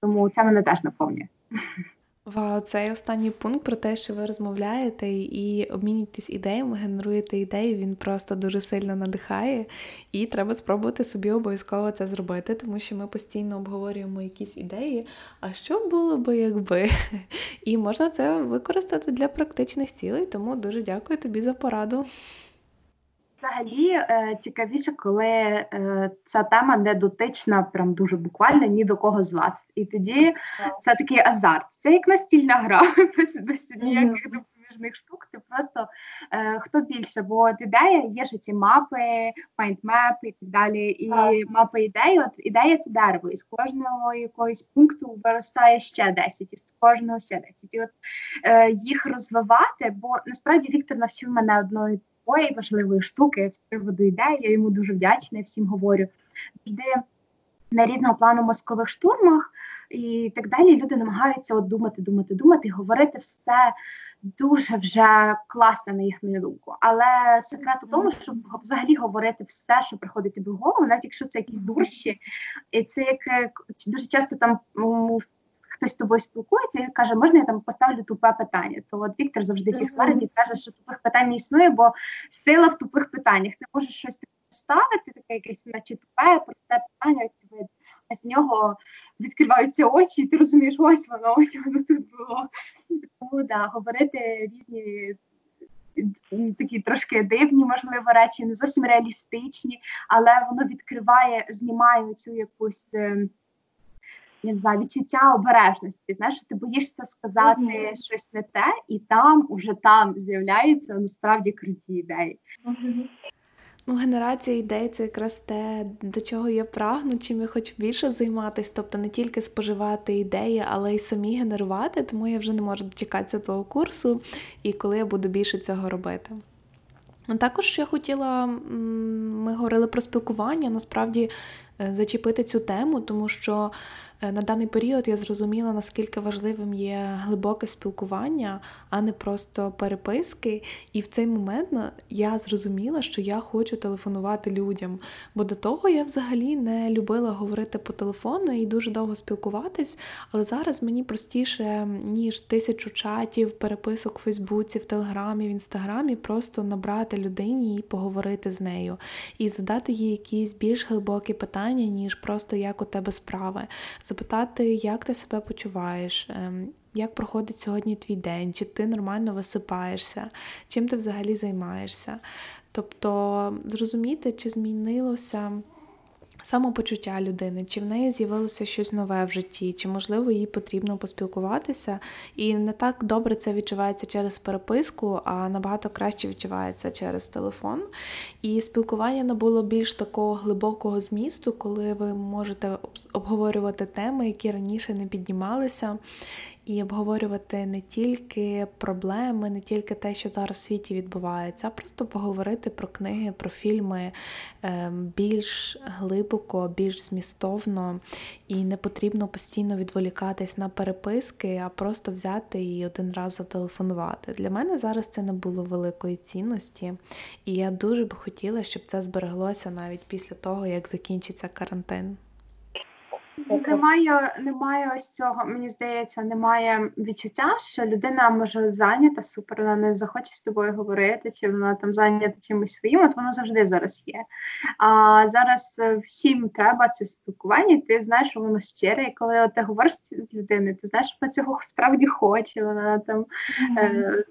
S2: Тому це мене теж наповнює.
S3: Вау, цей останній пункт про те, що ви розмовляєте і обмінюєтесь ідеями, генеруєте ідеї, він просто дуже сильно надихає, і треба спробувати собі обов'язково це зробити, тому що ми постійно обговорюємо якісь ідеї. А що було би, якби? І можна це використати для практичних цілей, тому дуже дякую тобі за пораду.
S2: Взагалі е, цікавіше, коли е, ця тема не дотична, прям дуже буквально ні до кого з вас. І тоді це такий азарт. Це як настільна гра без, без ніяких допоміжних штук. Ти просто е, хто більше, бо от ідея є ж ці мапи, майндмепи і так далі. І мапи ідеї, от ідея це дерево, і з кожного якогось пункту виростає ще 10, і з кожного ще 10. І от е, їх розвивати, бо насправді Віктор навчив мене одної такої важливої штуки з приводу ідеї. Я йому дуже вдячна, всім говорю. Завжди на різного плану мозкових штурмах і так далі. Люди намагаються от думати, думати, думати, говорити все дуже вже класне на їхню думку. Але секрет у тому, щоб взагалі говорити все, що приходить тобі в голову, навіть якщо це якісь дурші, і це як е, дуже часто там хтось з тобою спілкується і каже, можна я там поставлю тупе питання. То от Віктор завжди всіх сварить і каже, що тупих питань не існує, бо сила в тупих питаннях. Ти можеш щось ставити, таке якесь, наче тупе, просте питання, а з нього відкриваються очі, і ти розумієш, ось воно, ось воно тут було. Тому да, говорити різні. Такі трошки дивні, можливо, речі, не зовсім реалістичні, але воно відкриває, знімає цю якусь ем, я не знаю, відчуття обережності. Знаєш, ти боїшся сказати mm-hmm. щось не те, і там уже там з'являються насправді круті ідеї. Mm-hmm.
S3: Ну, генерація ідей це якраз те, до чого я прагну, чим я хочу більше займатися, тобто не тільки споживати ідеї, але й самі генерувати, тому я вже не можу дочекатися того курсу і коли я буду більше цього робити. Також я хотіла, ми говорили про спілкування, насправді е, зачепити цю тему, тому що на даний період я зрозуміла, наскільки важливим є глибоке спілкування, а не просто переписки. І в цей момент я зрозуміла, що я хочу телефонувати людям. Бо до того я взагалі не любила говорити по телефону і дуже довго спілкуватись. Але зараз мені простіше, ніж тисячу чатів, переписок у Фейсбуці, в Телеграмі, в Інстаграмі, просто набрати людині і поговорити з нею, і задати їй якісь більш глибокі питання, ніж просто як у тебе справи запитати, як ти себе почуваєш, ем, як проходить сьогодні твій день, чи ти нормально висипаєшся, чим ти взагалі займаєшся. Тобто зрозуміти, чи змінилося самопочуття людини, чи в неї з'явилося щось нове в житті, чи, можливо, їй потрібно поспілкуватися. І не так добре це відчувається через переписку, а набагато краще відчувається через телефон. І спілкування набуло більш такого глибокого змісту, коли ви можете обговорювати теми, які раніше не піднімалися і обговорювати не тільки проблеми, не тільки те, що зараз в світі відбувається, а просто поговорити про книги, про фільми ем, більш глибоко, більш змістовно, і не потрібно постійно відволікатись на переписки, а просто взяти і один раз зателефонувати. Для мене зараз це не було великої цінності, і я дуже би хотіла, щоб це збереглося навіть після того, як закінчиться карантин.
S2: Немає, немає ось цього, мені здається, немає відчуття, що людина може зайнята супер, вона не захоче з тобою говорити, чи вона там зайнята чимось своїм, от воно завжди зараз є. А зараз е, всім треба це спілкування, і ти знаєш, що воно щире, і коли ти говориш з людиною, ти знаєш, що вона цього справді хоче, вона там. Mm-hmm. Е-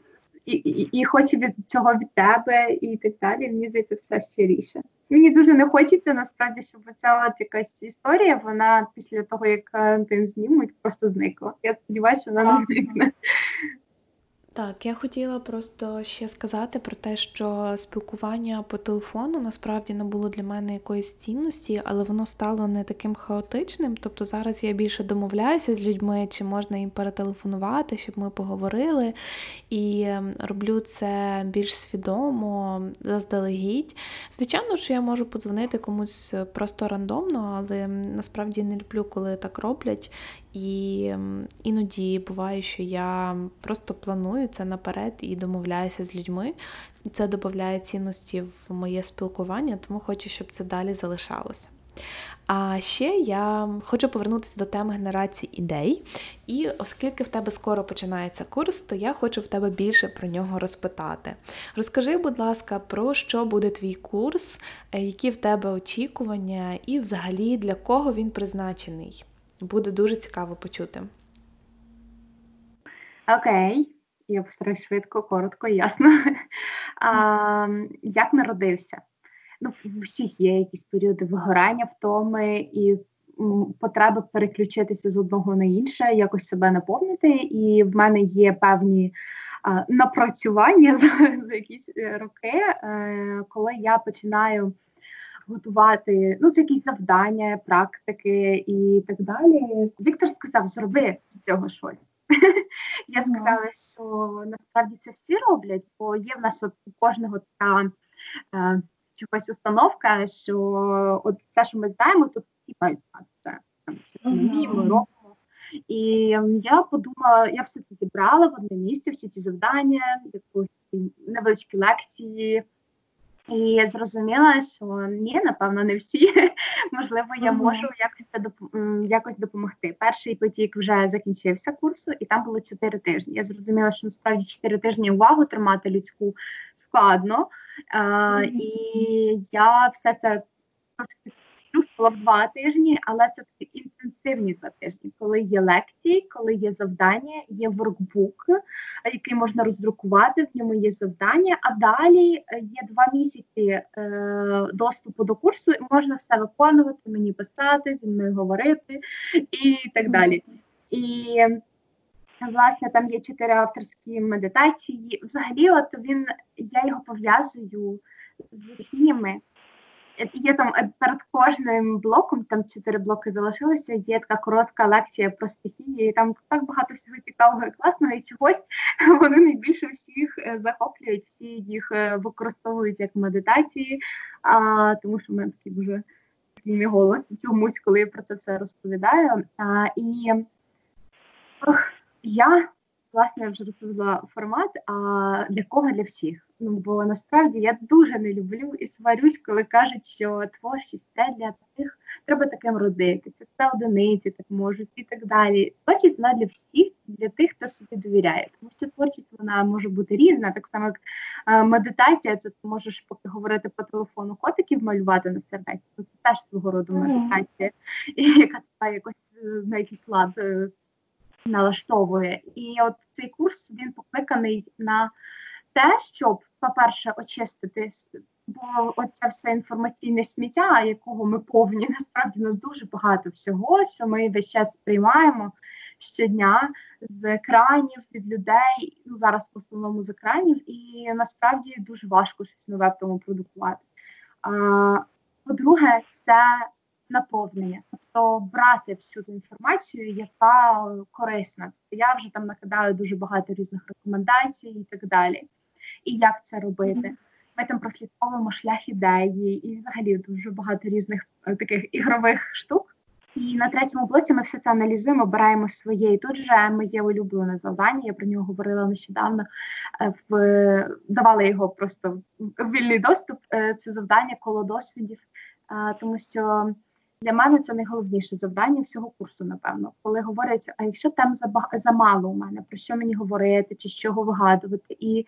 S2: і, і, і хоче від цього від тебе, і так далі. Мені здається, все щиріше. Мені дуже не хочеться насправді, щоб ця от якась історія, вона після того, як карантин знімуть, просто зникла. Я сподіваюся, що вона не зникне.
S3: Так, я хотіла просто ще сказати про те, що спілкування по телефону насправді не було для мене якоїсь цінності, але воно стало не таким хаотичним. Тобто зараз я більше домовляюся з людьми, чи можна їм перетелефонувати, щоб ми поговорили. І ем, роблю це більш свідомо, заздалегідь. Звичайно, що я можу подзвонити комусь просто рандомно, але насправді не люблю, коли так роблять. І іноді буває, що я просто планую це наперед і домовляюся з людьми. Це додає цінності в моє спілкування, тому хочу, щоб це далі залишалося. А ще я хочу повернутися до теми генерації ідей. І оскільки в тебе скоро починається курс, то я хочу в тебе більше про нього розпитати. Розкажи, будь ласка, про що буде твій курс, е, які в тебе очікування, і взагалі для кого він призначений. Буде дуже цікаво почути.
S2: Окей, я постараюсь швидко, коротко, ясно. А, Як народився? ну, в усіх є якісь періоди вигорання втоми і потреба переключитися з одного на інше, якось себе наповнити. І в мене є певні а, напрацювання за, за якісь е, роки, е, коли я починаю. Готувати ну це якісь завдання, практики і так далі. Віктор сказав: зроби з цього щось. Я сказала, що насправді це всі роблять, бо є в нас от у кожного та е, якась установка, що от те, що ми знаємо, тут всі мають знати це. Вміємо, робимо. І я подумала, я все це зібрала в одне місце, всі ці завдання, якісь невеличкі лекції. І зрозуміла, що ні, напевно, не всі. Можливо, я можу якось це якось допомогти. Перший потік вже закінчився курсу, і там було чотири тижні. Я зрозуміла, що насправді чотири тижні увагу тримати людську складно. А, І я все це трошки плюсила в два тижні, але це такі інтенсивні два тижні, коли є лекції, коли є завдання, є воркбук, який можна роздрукувати, в ньому є завдання. А далі є два місяці е, доступу до курсу, і можна все виконувати, мені писати, зі мною говорити і так далі. І Власне, там є чотири авторські медитації. Взагалі, от він я його пов'язую з стихіями. Є там е, перед кожним блоком, там чотири блоки залишилося. Є така коротка лекція про стихії. і Там так багато всього цікавого і класного, і чогось вони найбільше всіх е, захоплюють, всі їх е, використовують як медитації, а, тому що в мене такий дуже такий голос чомусь, коли я про це все розповідаю. А, І я власне я вже розповіла формат. А для кого для всіх? Ну бо насправді я дуже не люблю і сварюсь, коли кажуть, що творчість це для тих, треба таким родитися, це одиниці так можуть і так далі. Творчість вона для всіх, для тих, хто собі довіряє. Тому що творчість вона може бути різна, так само як е, медитація. Це ти можеш поки говорити по телефону котиків малювати на сердеці. Це теж свого роду медитація, яка тебе якось е, на якийсь лад. Налаштовує. І от цей курс він покликаний на те, щоб, по-перше, очистити, бо оце все інформаційне сміття, якого ми повні, насправді у нас дуже багато всього, що ми весь час сприймаємо щодня з екранів, від людей, ну зараз в основному з екранів, і насправді дуже важко щось нове в тому продукувати. По-друге, це наповнення, тобто брати всю ту інформацію, яка корисна. Тобто я вже там накидаю дуже багато різних рекомендацій і так далі. І як це робити? Ми там прослідковуємо шлях ідеї, і взагалі дуже багато різних е, таких ігрових штук. І на третьому блоці ми все це аналізуємо, обираємо своє. І тут же моє улюблене завдання. Я про нього говорила нещодавно. Е, в давали його просто в вільний доступ. Е, це завдання коло досвідів, тому що для мене це найголовніше завдання всього курсу, напевно, коли говорять, а якщо там замало у мене, про що мені говорити, чи з чого вигадувати, і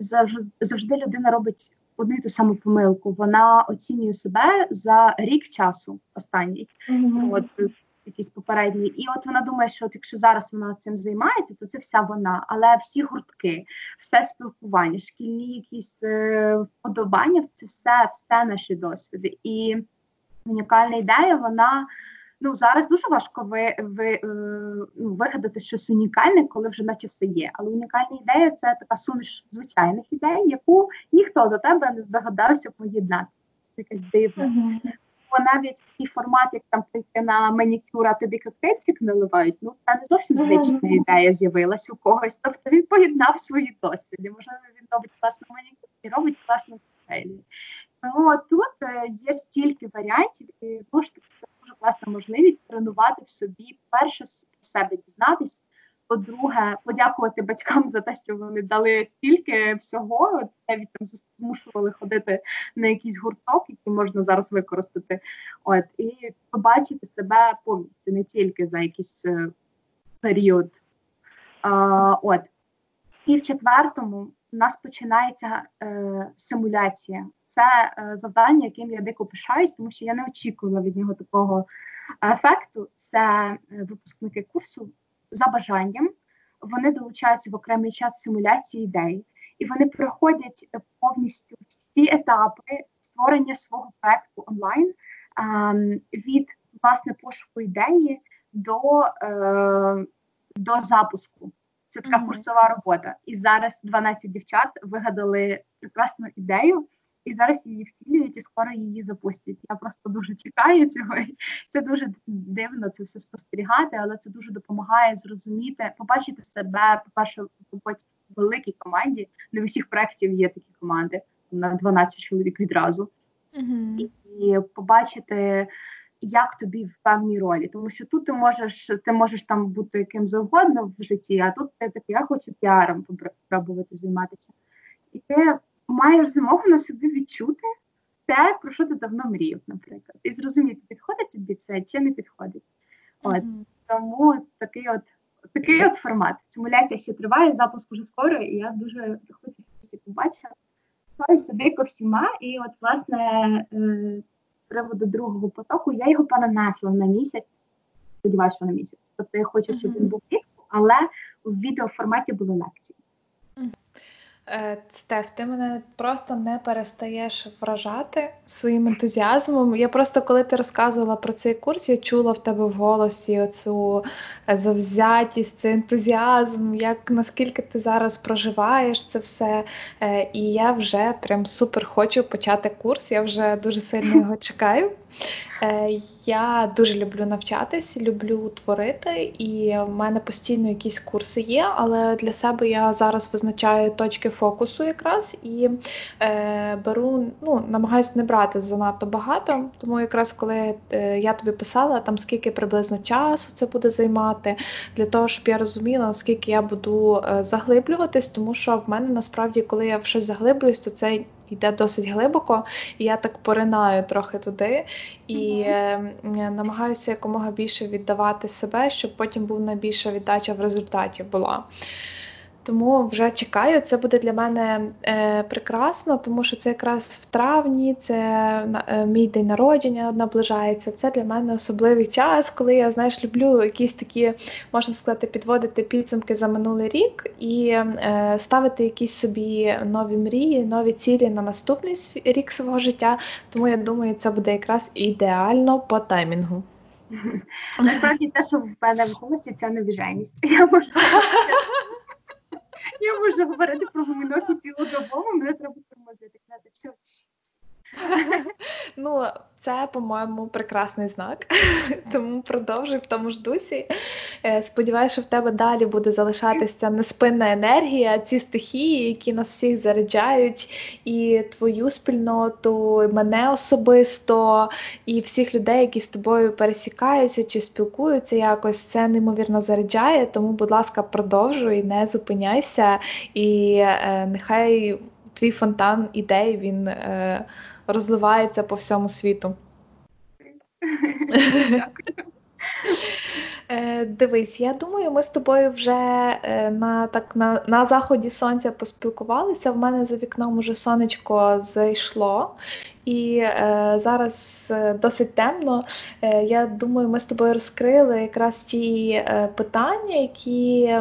S2: завжди завжди людина робить одну і ту саму помилку. Вона оцінює себе за рік часу останній, mm-hmm. от якийсь попередній, і от вона думає, що от якщо зараз вона цим займається, то це вся вона, але всі гуртки, все спілкування, шкільні якісь е, вподобання, це все, все наші досвіди. І унікальна ідея, вона ну зараз дуже важко ви, ви, е, ну, вигадати щось унікальне, коли вже наче все є. Але унікальна ідея це така суміш звичайних ідей, яку ніхто до тебе не здогадався поєднати. Якась дивна. Mm-hmm. Бо навіть такий формат, як там прийти на манікюр, а тобі коктейльчик наливають, ну це не зовсім звична mm-hmm. ідея з'явилася у когось. Тобто він поєднав свої досвіди. Можливо, він робить класну манікюр і робить класну коктейлі. Тому тут є стільки варіантів, і знову ж таки це дуже класна можливість тренувати в собі перше себе дізнатись, По-друге, подякувати батькам за те, що вони дали стільки всього, навіть там змушували ходити на якийсь гурток, який можна зараз використати. От і побачити себе повністю не тільки за якийсь е, період. А, От і в четвертому у нас починається е, симуляція. Це е, завдання, яким я дико пишаюсь, тому що я не очікувала від нього такого ефекту. Це е, випускники курсу за бажанням. Вони долучаються в окремий час симуляції ідей, і вони проходять повністю всі етапи створення свого проекту онлайн е, від власне пошуку ідеї до, е, до запуску. Це така mm-hmm. курсова робота. І зараз 12 дівчат вигадали прекрасну ідею, і зараз її втілюють і скоро її запустять. Я просто дуже чекаю цього. Це дуже дивно це все спостерігати, але це дуже допомагає зрозуміти, побачити себе, по-перше, в великій команді. Не в усіх проєктів є такі команди на 12 чоловік відразу. Mm-hmm. І побачити як тобі в певній ролі. Тому що тут ти можеш ти можеш там бути яким завгодно в житті, а тут ти такий, я хочу піаром спробувати займатися. І ти маєш змогу на собі відчути те, про що ти давно мріяв, наприклад. І зрозуміти, підходить тобі це чи не підходить. От mm-hmm. Тому такий от такий от формат. Симуляція ще триває, запуск уже скоро, і я дуже хочу побачити. Сюди ко всіма, і от, власне, е, приводу другого потоку, я його перенесла на місяць. Сподіваюся, що на місяць. Тобто я хочу, щоб він був влітку, але в відеоформаті були лекції.
S1: Е, Стеф, ти мене просто не перестаєш вражати своїм ентузіазмом. Я просто, коли ти розказувала про цей курс, я чула в тебе в голосі оцю е, завзятість, цей ентузіазм, як наскільки ти зараз проживаєш це все. Е, і я вже прям супер хочу почати курс. Я вже дуже сильно його чекаю. Е, я дуже люблю навчатись, люблю творити, і в мене постійно якісь курси є, але для себе я зараз визначаю точки фокусу якраз і е, беру, ну, намагаюся не брати занадто багато. Тому якраз коли е, я тобі писала, там скільки приблизно часу це буде займати, для того, щоб я розуміла, наскільки я буду е, заглиблюватись, тому що в мене насправді, коли я в щось заглиблююсь, то це йде досить глибоко, і я так поринаю трохи туди і mm намагаюся якомога більше віддавати себе, щоб потім був найбільша віддача в результаті була. Тому вже чекаю, це буде для мене е, прекрасно, тому що це якраз в травні, це е, мій день народження наближається. Це для мене особливий час, коли я знаєш, люблю якісь такі, можна сказати, підводити підсумки за минулий рік і е, ставити якісь собі нові мрії, нові цілі на наступний рік свого життя. Тому я думаю, це буде якраз ідеально по таймінгу.
S2: Насправді те, що в мене в голосі, це невіженість. Я можу я можу говорити про гуміноки цілодобово, мене треба тормозити. Все.
S1: Ну, це, по-моєму, прекрасний знак, тому продовжуй в тому ж дусі. Е, сподіваюся, що в тебе далі буде залишатися неспинна енергія, ці стихії, які нас всіх заряджають, і твою спільноту, і мене особисто, і всіх людей, які з тобою пересікаються чи спілкуються якось. Це неймовірно заряджає. Тому, будь ласка, продовжуй, не зупиняйся, і е, нехай твій фонтан ідей він. Е, розливається по всьому світу. Е, дивись, я думаю, ми з тобою вже е, на так на, на заході сонця поспілкувалися. В мене за вікном уже сонечко зайшло, і е, зараз е, досить темно. Е, Я думаю, ми з тобою розкрили якраз ті е, питання, які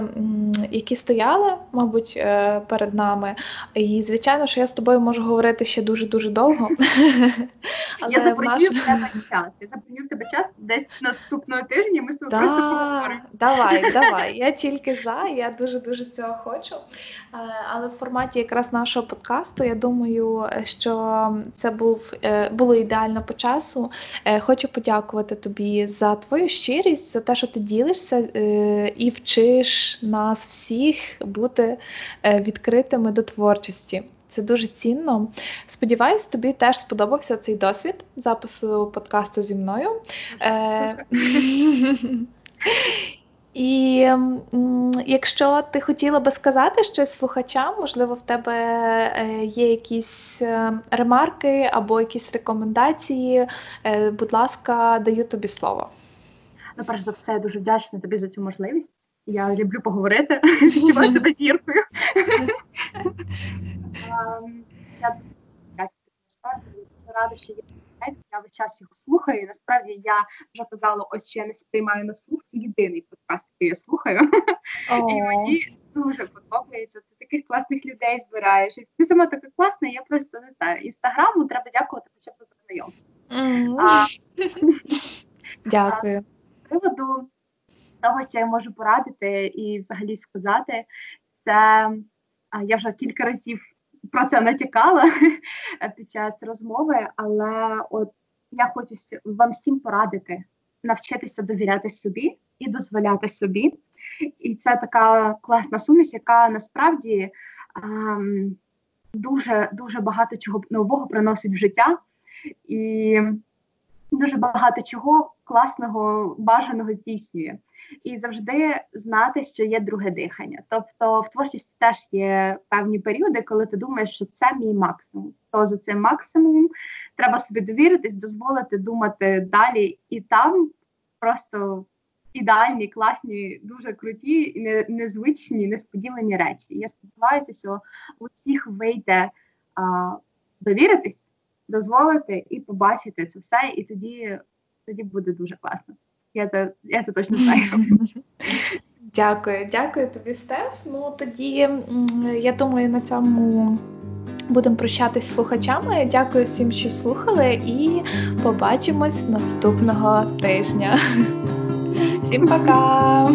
S1: які стояли, мабуть, е, перед нами. І, звичайно, що я з тобою можу говорити ще дуже-дуже довго.
S2: Я забронюю в тебе час. Я забронюю в тебе час десь наступного тижня. Ми з тобою.
S1: Давай, давай. Я тільки за, я дуже-дуже цього хочу. Е, але в форматі якраз нашого подкасту, я думаю, що це був е, було ідеально по часу. Е, хочу подякувати тобі за твою щирість, за те, що ти ділишся і вчиш нас всіх бути відкритими до творчості. Це дуже цінно. Сподіваюсь, тобі теж сподобався цей досвід запису подкасту зі мною. І м, якщо ти хотіла би сказати щось слухачам, можливо, в тебе е, є якісь е, ремарки або якісь рекомендації, е, будь ласка, даю тобі слово.
S2: Ну, перш за все, я дуже вдячна тобі за цю можливість. Я люблю поговорити, відчуваю себе зіркою. Ем, я рада, що є я весь час його слухаю. І насправді я вже казала, ось що я не сприймаю на слух. Це єдиний подкаст, який я слухаю. Oh. І мені дуже подобається. Ти таких класних людей збираєш. І ти сама така класна, я просто не знаю. Інстаграму треба дякувати хоча б за знайомство.
S1: Дякую.
S2: З приводу того, що я можу порадити і взагалі сказати, це я вже кілька разів про це натякала під час розмови, але от я хочу вам всім порадити навчитися довіряти собі і дозволяти собі. І це така класна суміш, яка насправді ем, дуже дуже багато чого нового приносить в життя, і дуже багато чого класного, бажаного здійснює і завжди знати, що є друге дихання. Тобто в творчості теж є певні періоди, коли ти думаєш, що це мій максимум. То за цим максимумом треба собі довіритись, дозволити думати далі, і там просто ідеальні, класні, дуже круті, і незвичні, несподівані речі. Я сподіваюся, що у всіх вийде а, довіритись, дозволити і побачити це все, і тоді, тоді буде дуже класно. Я це я це точно знаю.
S1: Дякую, дякую тобі, Стеф. Ну тоді я думаю, на цьому будемо прощатись з слухачами. Дякую всім, що слухали, і побачимось наступного тижня. Всім пока!